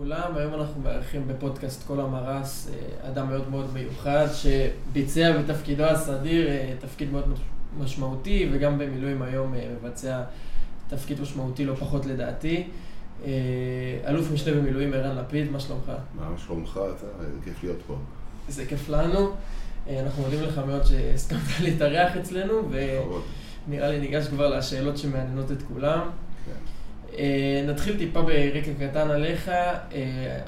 לכולם, היום אנחנו מארחים בפודקאסט כל המרס אה, אדם מאוד מאוד מיוחד שביצע בתפקידו הסדיר אה, תפקיד מאוד משמעותי וגם במילואים היום אה, מבצע תפקיד משמעותי לא פחות לדעתי. אלוף משנה במילואים ערן לפיד, מה שלומך? מה שלומך אתה? איזה כיף להיות פה. איזה כיף לנו. אנחנו מודים לך מאוד שהסכמת להתארח אצלנו ונראה לי ניגש כבר לשאלות שמעניינות את כולם. אה, נתחיל טיפה ברקע קטן עליך. אה,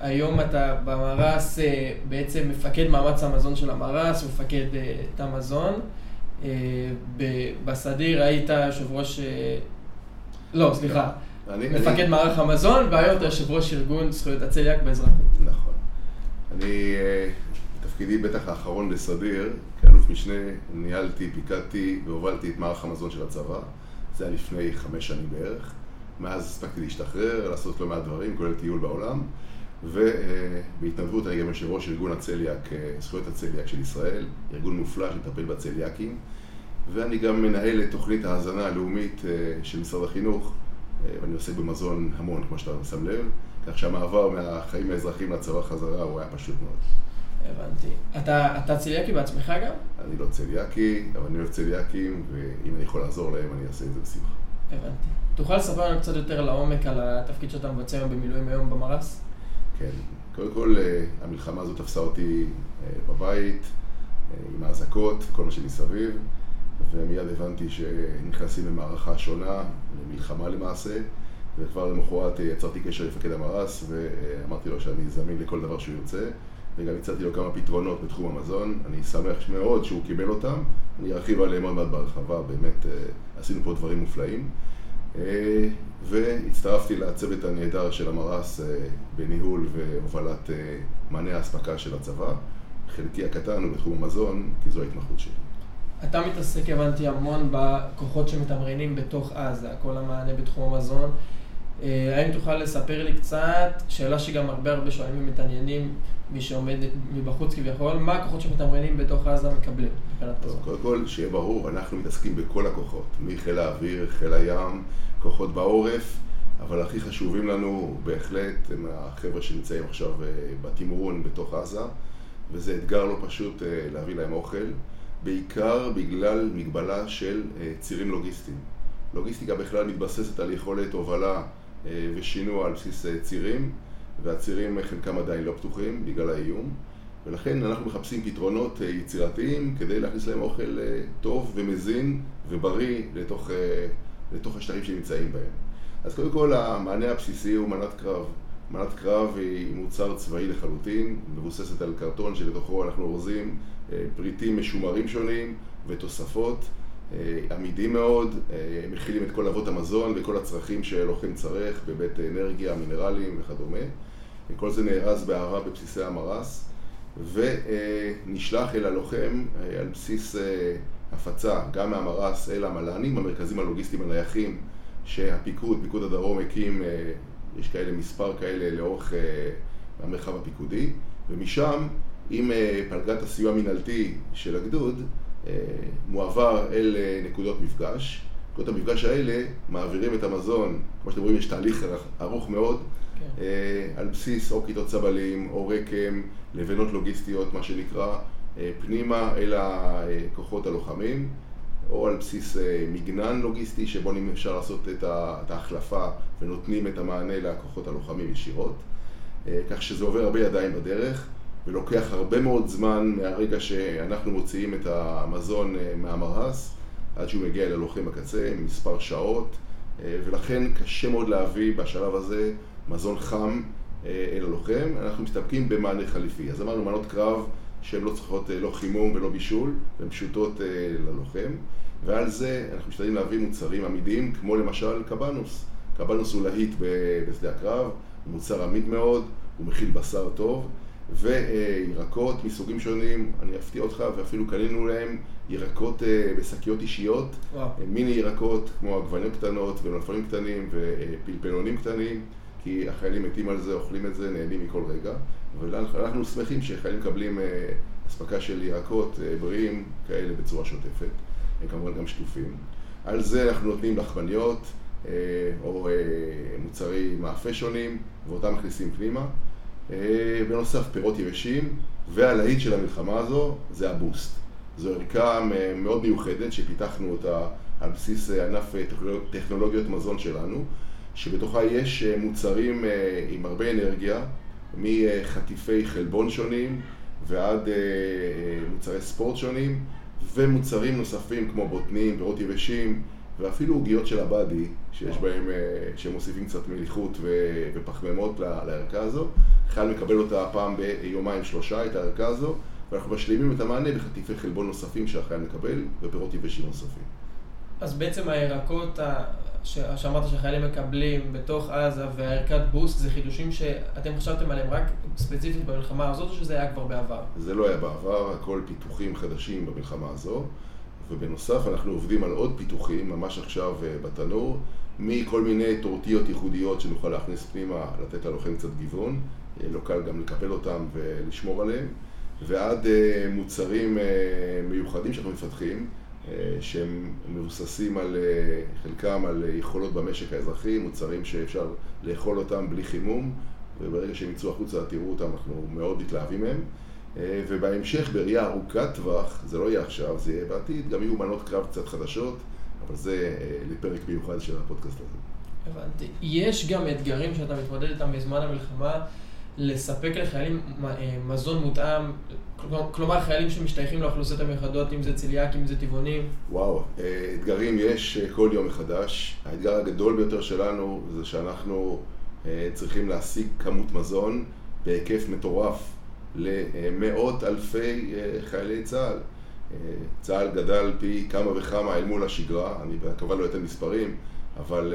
היום אתה במרס אה, בעצם מפקד מאמץ המזון של המרס, מפקד תא מזון. בסדיר היית יושב ראש... לא, סליחה. אני, מפקד אני... מערך המזון, והיום אתה יושב ראש ארגון זכויות הצליאק באזרחות. נכון. אני, בתפקידי בטח האחרון בסדיר, כאלוף משנה, ניהלתי, פיקדתי והובלתי את מערך המזון של הצבא. זה היה לפני חמש שנים בערך. מאז הספקתי להשתחרר, לעשות לא מעט דברים, כולל טיול בעולם. ובהתנדבות אני גם יושב ראש ארגון הצליאק, אה, זכויות הצליאק של ישראל, ארגון מופלא שמטפל בצליאקים. ואני גם מנהל את תוכנית ההאזנה הלאומית אה, של משרד החינוך, אה, ואני עוסק במזון המון, כמו שאתה שם לב, כך שהמעבר מהחיים האזרחיים לצבא חזרה הוא היה פשוט מאוד. הבנתי. אתה, אתה צליאקי בעצמך גם? אני לא צליאקי, אבל אני אוהב צליאקים, ואם אני יכול לעזור להם, אני אעשה את זה בשמחה. הבנתי. תוכל לספר לנו קצת יותר לעומק על התפקיד שאתה מבצע במילואים היום במרס? כן. קודם כל, אה, המלחמה הזאת תפסה אותי אה, בבית, אה, עם האזעקות, כל מה שמסביב, ומיד הבנתי שנכנסים למערכה שונה, למלחמה למעשה, וכבר למחרת יצרתי קשר עם מפקד המרס, ואמרתי לו שאני זמין לכל דבר שהוא ירצה. וגם הצעתי לו כמה פתרונות בתחום המזון, אני שמח מאוד שהוא קיבל אותם, אני ארחיב עליהם עוד מעט בהרחבה, באמת עשינו פה דברים מופלאים. אה, והצטרפתי לצוות הנהדר של המר"ס אה, בניהול והובלת אה, מענה האספקה של הצבא. חלקי הקטן הוא בתחום המזון, כי זו ההתמחות שלי. אתה מתעסק, הבנתי, המון בכוחות שמתמרנים בתוך עזה, כל המענה בתחום המזון. האם תוכל לספר לי קצת, שאלה שגם הרבה הרבה שואלים ומתעניינים, מי שעומד מבחוץ כביכול, מה הכוחות שמתמרנים בתוך עזה מקבלים? קודם כל, שיהיה ברור, אנחנו מתעסקים בכל הכוחות, מחיל האוויר, חיל הים, כוחות בעורף, אבל הכי חשובים לנו בהחלט הם החבר'ה שנמצאים עכשיו אה, בתמרון בתוך עזה, וזה אתגר לא פשוט אה, להביא להם אוכל, בעיקר בגלל מגבלה של אה, צירים לוגיסטיים. לוגיסטיקה בכלל מתבססת על יכולת הובלה ושינוע על בסיס צירים. והצירים חלקם עדיין לא פתוחים בגלל האיום, ולכן אנחנו מחפשים פתרונות אה, יצירתיים כדי להכניס להם אוכל אה, טוב ומזין ובריא לתוך, אה, לתוך השטחים שנמצאים בהם. אז קודם כל המענה הבסיסי הוא מנת קרב. מנת קרב היא מוצר צבאי לחלוטין, מבוססת על קרטון שבתוכו אנחנו אורזים פריטים משומרים שונים ותוספות. עמידים מאוד, מכילים את כל אבות המזון וכל הצרכים שלוחם צריך בבית אנרגיה, מינרלים וכדומה. כל זה נארז בהערה בבסיסי המרס, ונשלח אל הלוחם אה, על בסיס אה, הפצה, גם מהמרס אל המל"נים, המרכזים הלוגיסטיים הנייחים שהפיקוד, פיקוד הדרום הקים, אה, יש כאלה, מספר כאלה לאורך המרחב הפיקודי, ומשם עם פלגת הסיוע המינהלתי של הגדוד מועבר אל נקודות מפגש. נקודות המפגש האלה מעבירים את המזון, כמו שאתם רואים יש תהליך ארוך מאוד, כן. אה, על בסיס או כיתות צבלים או רקם, לבנות לוגיסטיות, מה שנקרא, אה, פנימה אל הכוחות הלוחמים, או על בסיס אה, מגנן לוגיסטי שבו אפשר לעשות את ההחלפה ונותנים את המענה לכוחות הלוחמים ישירות. כך שזה עובר הרבה ידיים בדרך, ולוקח הרבה מאוד זמן מהרגע שאנחנו מוציאים את המזון מהמרהס עד שהוא מגיע אל הלוחם בקצה, מספר שעות, ולכן קשה מאוד להביא בשלב הזה מזון חם אה, אל הלוחם, אנחנו מסתפקים במענה חליפי. אז אמרנו מנות קרב שהן לא צריכות לא חימום ולא בישול, והן פשוטות אה, ללוחם, ועל זה אנחנו משתדלים להביא מוצרים עמידים, כמו למשל קבנוס. קבנוס הוא להיט בשדה הקרב, הוא מוצר עמיד מאוד, הוא מכיל בשר טוב, וירקות מסוגים שונים, אני אפתיע אותך, ואפילו קנינו להם ירקות בשקיות אישיות, וואו. מיני ירקות כמו עגבניות קטנות ומלפונים קטנים ופלפלונים קטנים. כי החיילים מתים על זה, אוכלים את זה, נהנים מכל רגע. ואנחנו שמחים שחיילים מקבלים אה, אספקה של ירקות אה, בריאים כאלה בצורה שוטפת. הם כמובן גם שטופים. על זה אנחנו נותנים לחמניות, או מוצרי מאפה שונים, ואותם מכניסים פנימה. בנוסף, פירות יבשים, והלהיט של המלחמה הזו זה הבוסט. זו ערכה מאוד מיוחדת שפיתחנו אותה על בסיס ענף טכנולוגיות מזון שלנו, שבתוכה יש מוצרים עם הרבה אנרגיה, מחטיפי חלבון שונים ועד מוצרי ספורט שונים, ומוצרים נוספים כמו בוטנים, פירות יבשים, ואפילו עוגיות של הבאדי, שיש בהם, שהם מוסיפים קצת מליחות ופחמימות לערכה הזו. חייל מקבל אותה פעם ביומיים שלושה, את הערכה הזו, ואנחנו משלימים את המענה בחטיפי חלבון נוספים שהחייל מקבל, ופירות יבשים נוספים. אז בעצם הירקות שאמרת שהחיילים מקבלים בתוך עזה והערכת בוסט, זה חידושים שאתם חשבתם עליהם רק ספציפית במלחמה הזאת, או שזה היה כבר בעבר? זה לא היה בעבר, הכל פיתוחים חדשים במלחמה הזו. ובנוסף אנחנו עובדים על עוד פיתוחים, ממש עכשיו בתנור, מכל מיני טורטיות ייחודיות שנוכל להכניס פנימה, לתת ללוחם קצת גיוון, לא קל גם לקפל אותם ולשמור עליהם, ועד מוצרים מיוחדים שאנחנו מפתחים, שהם מבוססים על חלקם על יכולות במשק האזרחי, מוצרים שאפשר לאכול אותם בלי חימום, וברגע שהם יצאו החוצה תראו אותם, אנחנו מאוד מתלהבים מהם. ובהמשך, בראייה ארוכת טווח, זה לא יהיה עכשיו, זה יהיה בעתיד, גם יהיו מנות קרב קצת חדשות, אבל זה לפרק מיוחד של הפודקאסט הזה. הבנתי. יש גם אתגרים שאתה מתמודד איתם בזמן המלחמה, לספק לחיילים מזון מותאם, כלומר חיילים שמשתייכים לאוכלוסיות המיוחדות, אם זה צליאק, אם זה טבעונים? וואו, אתגרים יש כל יום מחדש. האתגר הגדול ביותר שלנו זה שאנחנו צריכים להשיג כמות מזון בהיקף מטורף. למאות אלפי חיילי צה"ל. צה"ל גדל פי כמה וכמה אל מול השגרה, אני כמובן לא אתן מספרים, אבל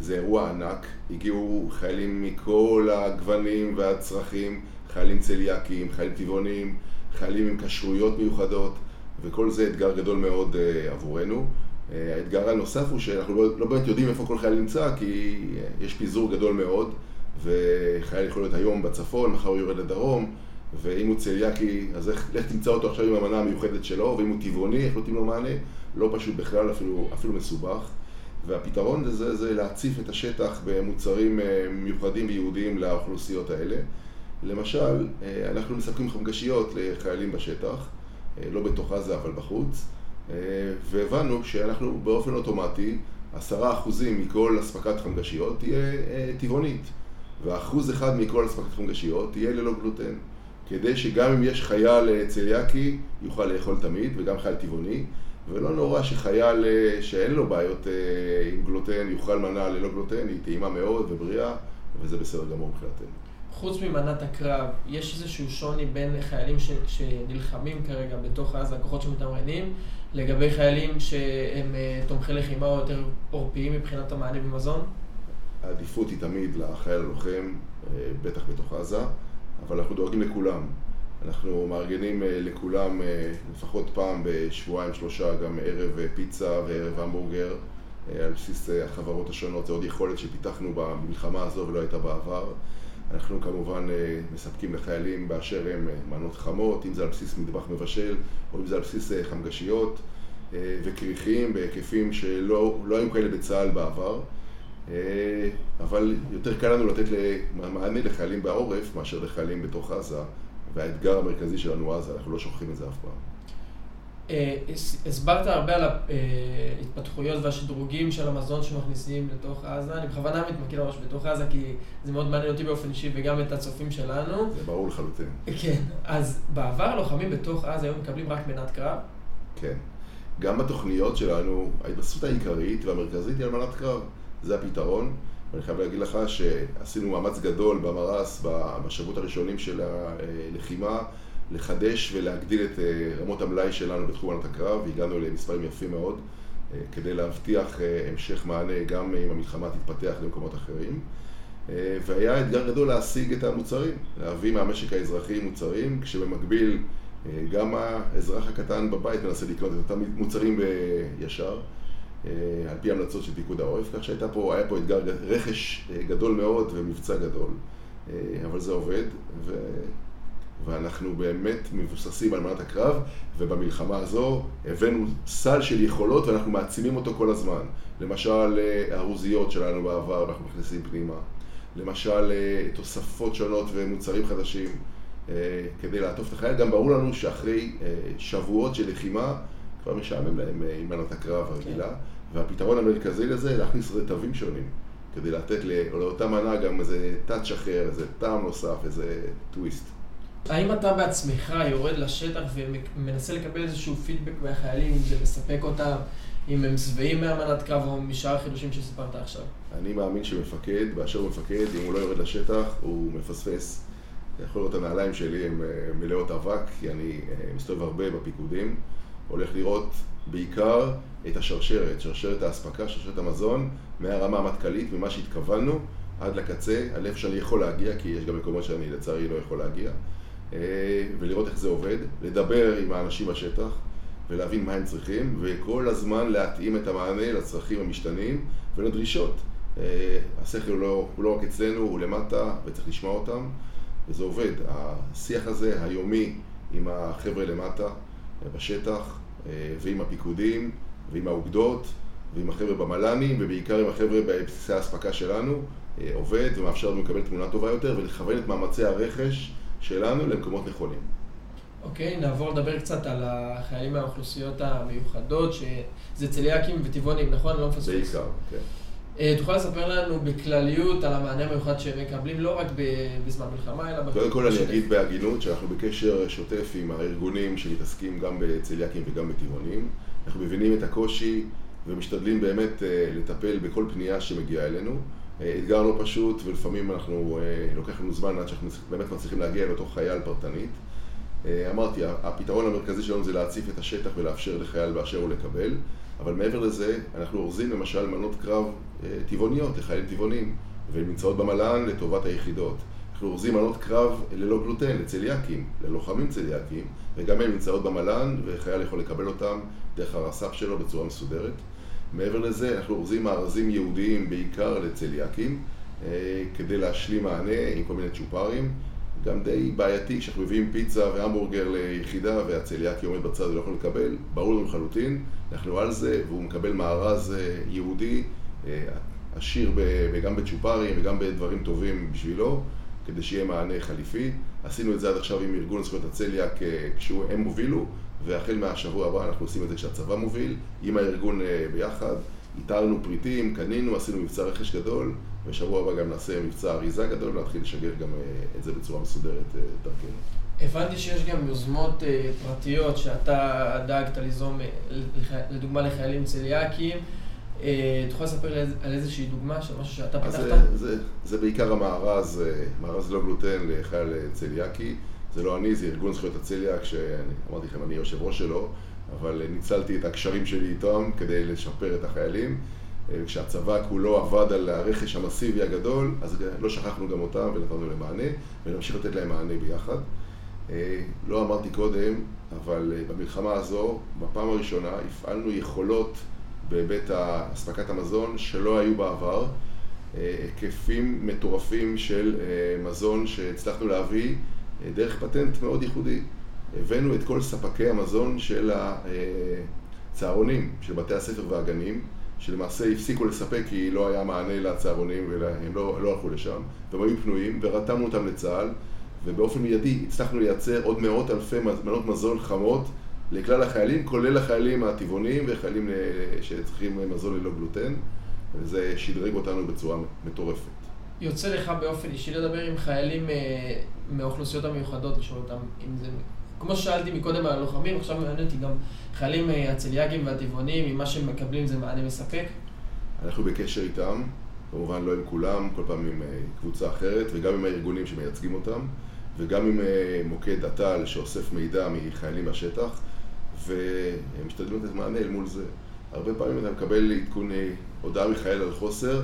זה אירוע ענק. הגיעו חיילים מכל הגוונים והצרכים, חיילים צליאקים, חיילים טבעונים, חיילים עם כשרויות מיוחדות, וכל זה אתגר גדול מאוד עבורנו. האתגר הנוסף הוא שאנחנו לא, לא באמת יודעים איפה כל חייל נמצא, כי יש פיזור גדול מאוד. וחייל יכול להיות היום בצפון, מחר הוא יורד לדרום, ואם הוא צליאקי, אז איך, לך תמצא אותו עכשיו עם המנה המיוחדת שלו, ואם הוא טבעוני, איך נותנים לו מענה? לא פשוט בכלל, אפילו, אפילו מסובך. והפתרון לזה זה להציף את השטח במוצרים מיוחדים וייעודיים לאוכלוסיות האלה. למשל, אנחנו מספקים חמגשיות לחיילים בשטח, לא בתוך עזה אבל בחוץ, והבנו שאנחנו באופן אוטומטי, עשרה אחוזים מכל אספקת חמגשיות תהיה טבעונית. ואחוז אחד מכל אספקת חמגשיות תהיה ללא גלוטן. כדי שגם אם יש חייל צליאקי, יוכל לאכול תמיד, וגם חייל טבעוני, ולא נורא שחייל שאין לו בעיות עם גלוטן יאכל מנה ללא גלוטן, היא טעימה מאוד ובריאה, וזה בסדר גמור מבחינתנו. חוץ ממנת הקרב, יש איזשהו שוני בין חיילים ש... שנלחמים כרגע בתוך עזה, כוחות שמתמרנים, לגבי חיילים שהם תומכי לחימה או יותר עורפיים מבחינת המענה במזון? העדיפות היא תמיד לחייל הלוחם, בטח בתוך עזה, אבל אנחנו דואגים לכולם. אנחנו מארגנים לכולם לפחות פעם בשבועיים שלושה גם ערב פיצה וערב המבורגר על בסיס החברות השונות, זו עוד יכולת שפיתחנו במלחמה הזו ולא הייתה בעבר. אנחנו כמובן מספקים לחיילים באשר הם מנות חמות, אם זה על בסיס מטבח מבשל או אם זה על בסיס חמגשיות וכריכים בהיקפים שלא היו כאלה בצה"ל בעבר. אבל יותר קל לנו לתת מענה לחיילים בעורף מאשר לחיילים בתוך עזה, והאתגר המרכזי שלנו עזה, אנחנו לא שוכחים את זה אף פעם. הסברת הרבה על ההתפתחויות והשדרוגים של המזון שמכניסים לתוך עזה, אני בכוונה מתמקד ממש בתוך עזה כי זה מאוד מעניין אותי באופן אישי וגם את הצופים שלנו. זה ברור לחלוטין. כן, אז בעבר הלוחמים בתוך עזה היו מקבלים רק מנת קרב? כן, גם בתוכניות שלנו, ההתבססות העיקרית והמרכזית היא על מנת קרב. זה הפתרון, ואני חייב להגיד לך שעשינו מאמץ גדול במר"ס בשבועות הראשונים של הלחימה לחדש ולהגדיל את רמות המלאי שלנו בתחום מנת הקרב, והגענו למספרים יפים מאוד כדי להבטיח המשך מענה גם אם המלחמה תתפתח למקומות אחרים. והיה אתגר גדול להשיג את המוצרים, להביא מהמשק האזרחי מוצרים, כשבמקביל גם האזרח הקטן בבית מנסה לקנות את אותם מוצרים בישר. על פי המלצות של פיקוד העורף, כך שהיה פה, פה אתגר רכש גדול מאוד ומבצע גדול, אבל זה עובד, ואנחנו באמת מבוססים על מנת הקרב, ובמלחמה הזו הבאנו סל של יכולות ואנחנו מעצימים אותו כל הזמן. למשל, הארוזיות שלנו בעבר, אנחנו מכניסים פנימה. למשל, תוספות שונות ומוצרים חדשים כדי לעטוף את החייל. גם ברור לנו שאחרי שבועות של לחימה, כבר משעמם להם עם מנת הקרב הרגילה. כן. והפתרון המרכזי לזה, להכניס רטבים שונים, כדי לתת לאותה מנה גם איזה טאץ' אחר, איזה טעם נוסף, איזה טוויסט. האם אתה בעצמך יורד לשטח ומנסה לקבל איזשהו פידבק מהחיילים, אם זה מספק אותם, אם הם שבעים מהמנת קרב או משאר החידושים שסיפרת עכשיו? אני מאמין שמפקד, באשר הוא מפקד, אם הוא לא יורד לשטח, הוא מפספס. יכול את הנעליים שלי, הן אה, מלאות אבק, כי אני אה, מסתובב הרבה בפיקודים. הולך לראות בעיקר את השרשרת, שרשרת האספקה, שרשרת המזון, מהרמה המטכ"לית, ממה שהתכוונו, עד לקצה, על איפה שאני יכול להגיע, כי יש גם מקומות שאני לצערי לא יכול להגיע, אה, ולראות איך זה עובד, לדבר עם האנשים בשטח, ולהבין מה הם צריכים, וכל הזמן להתאים את המענה לצרכים המשתנים ולדרישות. אה, השכל הוא לא, הוא לא רק אצלנו, הוא למטה, וצריך לשמוע אותם, וזה עובד. השיח הזה, היומי, עם החבר'ה למטה, בשטח, אה, ועם הפיקודים, ועם האוגדות, ועם החבר'ה במל"נים, ובעיקר עם החבר'ה בבסיסי האספקה שלנו, אה, עובד ומאפשר לנו לקבל תמונה טובה יותר ולכוון את מאמצי הרכש שלנו למקומות נכונים. אוקיי, okay, נעבור לדבר קצת על החיילים מהאוכלוסיות המיוחדות, שזה צליאקים וטבעונים, נכון? לא מפספס. בעיקר, כן. אה, תוכל לספר לנו בכלליות על המענה המיוחד שהם מקבלים, לא רק בזמן מלחמה, אלא... קודם כל אני אגיד בהגינות שאנחנו בקשר שוטף עם הארגונים שמתעסקים גם בצליאקים וגם בטבעונים. אנחנו מבינים את הקושי ומשתדלים באמת אה, לטפל בכל פנייה שמגיעה אלינו. אה, אתגר לא פשוט, ולפעמים אנחנו, לוקח לנו זמן עד שאנחנו באמת מצליחים להגיע לאותו חייל פרטנית. אמרתי, הפתרון המרכזי שלנו זה להציף את השטח ולאפשר לחייל באשר הוא לקבל. אבל מעבר לזה, אנחנו אורזים למשל מנות קרב אה, טבעוניות לחיילים טבעוניים, והן נמצאות במל"ן לטובת היחידות. אנחנו אורזים מנות קרב ללא גלוטן, לצליאקים, ללוחמים צליאקים, וגם הן נמצאות במל"ן, וחייל יכול לקבל אותם דרך הרס"פ שלו בצורה מסודרת. מעבר לזה, אנחנו אורזים מארזים ייעודיים בעיקר לצליאקים, אה, כדי להשלים מענה עם כל מיני צ'ופרים. גם די בעייתי כשאנחנו מביאים פיצה והמבורגר ליחידה והצליאקי עומד בצד ולא יכול לקבל, ברור לנו לחלוטין, אנחנו על זה והוא מקבל מארז אה, יהודי אה, עשיר גם בצ'ופרים וגם בדברים טובים בשבילו, כדי שיהיה מענה חליפי. עשינו את זה עד עכשיו עם ארגון זכויות הצליאק אה, כשהם הובילו, והחל מהשבוע הבא אנחנו עושים את זה כשהצבא מוביל, עם הארגון ביחד. איתרנו פריטים, קנינו, עשינו מבצע רכש גדול, ושבוע הבא גם נעשה מבצע אריזה גדול, ונתחיל לשגר גם אה, את זה בצורה מסודרת אה, דרכנו. הבנתי שיש גם יוזמות אה, פרטיות שאתה דאגת ליזום, לדוגמה לחיילים צליאקים. אתה יכול לספר על איזושהי דוגמה של משהו שאתה פתחת? זה, זה, זה בעיקר המארז, מארז לא גלוטן לחייל צליאקי. זה לא אני, זה ארגון זכויות הצליאק, שאמרתי לכם, אני יושב ראש שלו. אבל ניצלתי את הקשרים שלי איתם כדי לשפר את החיילים. אה, כשהצבא כולו עבד על הרכש המסיבי הגדול, אז לא שכחנו גם אותם ונתנו להם מענה, ונמשיך לתת להם מענה ביחד. אה, לא אמרתי קודם, אבל אה, במלחמה הזו, בפעם הראשונה, הפעלנו יכולות בהיבט אספקת המזון שלא היו בעבר. היקפים מטורפים של מזון שהצלחנו להביא דרך פטנט מאוד ייחודי. הבאנו את כל ספקי המזון של הצהרונים, של בתי הספר והגנים, שלמעשה הפסיקו לספק כי לא היה מענה לצהרונים והם לא, לא הלכו לשם, והם היו פנויים, ורתמנו אותם לצה"ל, ובאופן מיידי הצלחנו לייצר עוד מאות אלפי מנות מזון חמות לכלל החיילים, כולל החיילים הטבעוניים וחיילים שצריכים מזון ללא גלוטן, וזה שדרג אותנו בצורה מטורפת. יוצא לך באופן אישי לדבר עם חיילים אה, מהאוכלוסיות המיוחדות, לשאול אותם אם זה כמו ששאלתי מקודם על הלוחמים, עכשיו מעניין אותי גם חיילים אה, הצליאגים והטבעונים, אם מה שהם מקבלים זה מענה מספק? אנחנו בקשר איתם, כמובן לא עם כולם, כל פעם עם אה, קבוצה אחרת, וגם עם הארגונים שמייצגים אותם, וגם עם אה, מוקד אט"ל שאוסף מידע מחיילים בשטח, ומשתדלים לתת מענה אל מול זה. הרבה פעמים אתה מקבל עדכון הודעה מחייל על חוסר,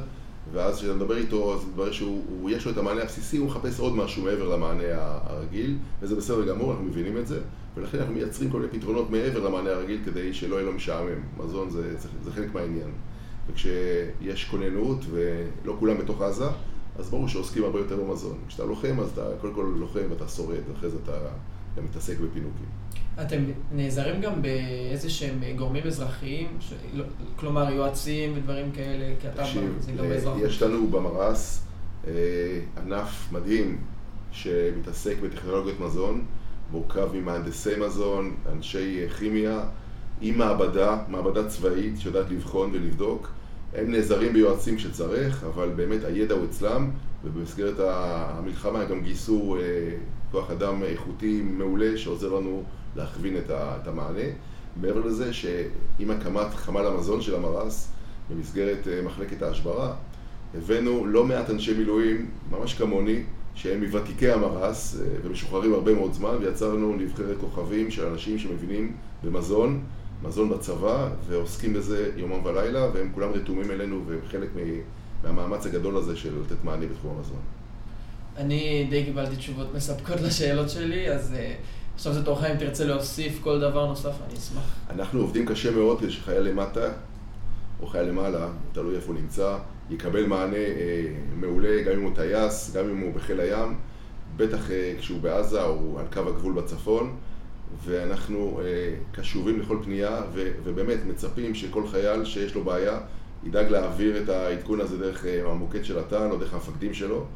ואז כשאתה מדבר איתו, אז מתברר שיש לו את המענה הבסיסי, הוא מחפש עוד משהו מעבר למענה הרגיל, וזה בסדר גמור, אנחנו מבינים את זה, ולכן אנחנו מייצרים כל מיני פתרונות מעבר למענה הרגיל כדי שלא יהיה לו משעמם. מזון זה, זה, זה חלק מהעניין. וכשיש כוננות ולא כולם בתוך עזה, אז ברור שעוסקים הרבה יותר במזון. כשאתה לוחם, אז אתה קודם כל לוחם ואתה שורד, ואחרי זה אתה גם מתעסק בפינוקים. אתם נעזרים גם באיזה שהם גורמים אזרחיים? ש... לא, כלומר, יועצים ודברים כאלה? כי אתה מחזיק גם באזרחות. יש לנו במר"ס אה, ענף מדהים שמתעסק בטכנולוגיות מזון, מורכב ממהנדסי מזון, אנשי כימיה, עם מעבדה, מעבדה צבאית שיודעת לבחון ולבדוק. הם נעזרים ביועצים כשצריך, אבל באמת הידע הוא אצלם, ובמסגרת המלחמה הם גם גייסו אה, כוח אדם איכותי מעולה שעוזר לנו להכווין את המענה. מעבר לזה שעם הקמת חמ"ל המזון של המר"ס, במסגרת אה, מחלקת ההשברה, הבאנו לא מעט אנשי מילואים, ממש כמוני, שהם מוותיקי המר"ס אה, ומשוחררים הרבה מאוד זמן, ויצרנו נבחרת כוכבים של אנשים שמבינים במזון, מזון בצבא, ועוסקים בזה יומם ולילה, והם כולם רתומים אלינו והם חלק מהמאמץ הגדול הזה של לתת מענה בתחום המזון. אני די קיבלתי תשובות מספקות לשאלות שלי, אז uh, עכשיו זה תורך אם תרצה להוסיף כל דבר נוסף, אני אשמח. אנחנו עובדים קשה מאוד כדי שחייל למטה, או חייל למעלה, תלוי איפה הוא נמצא, יקבל מענה אה, מעולה, גם אם הוא טייס, גם אם הוא בחיל הים, בטח אה, כשהוא בעזה או על קו הגבול בצפון, ואנחנו אה, קשובים לכל פנייה, ו, ובאמת מצפים שכל חייל שיש לו בעיה, ידאג להעביר את העדכון הזה דרך אה, המוקד של הט"ל או דרך המפקדים שלו,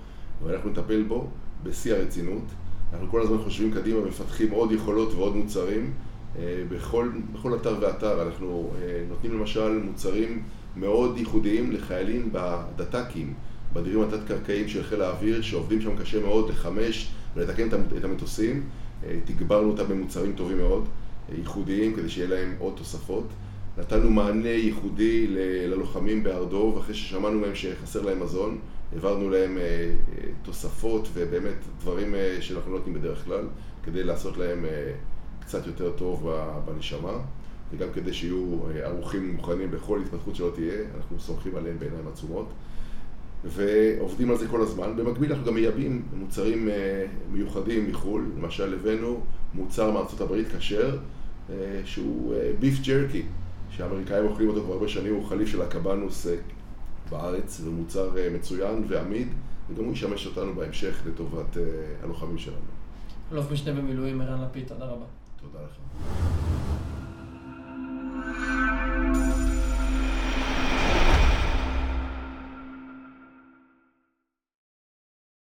ואנחנו נטפל בו בשיא הרצינות. אנחנו כל הזמן חושבים קדימה, מפתחים עוד יכולות ועוד מוצרים. אה, בכל, בכל אתר ואתר אנחנו אה, נותנים למשל מוצרים מאוד ייחודיים לחיילים בדת"קים, בדירים התת-קרקעיים של חיל האוויר, שעובדים שם קשה מאוד לחמש ולתקן את המטוסים. אה, תגברנו אותם במוצרים טובים מאוד, ייחודיים, כדי שיהיה להם עוד תוספות. נתנו מענה ייחודי ללוחמים בהר דוב, אחרי ששמענו מהם שחסר להם מזון, העברנו להם תוספות ובאמת דברים שאנחנו לא נותנים בדרך כלל, כדי לעשות להם קצת יותר טוב בנשמה, וגם כדי שיהיו אה, ערוכים ומוכנים בכל התפתחות שלא תהיה, אנחנו סומכים עליהם בעיניים עצומות. ועובדים על זה כל הזמן. במקביל אנחנו גם מייבאים מוצרים אה, מיוחדים מחו"ל, למשל הבאנו מוצר מארצות הברית כשר, אה, שהוא ביף ג'רקי, שהאמריקאים אוכלים אותו כבר הרבה שנים, הוא חליף של הקבנוס בארץ, זה מוצר מצוין ועמיד, וגם הוא ישמש אותנו בהמשך לטובת הלוחמים שלנו. אלוף משנה במילואים ערן לפיד, תודה רבה. תודה לך.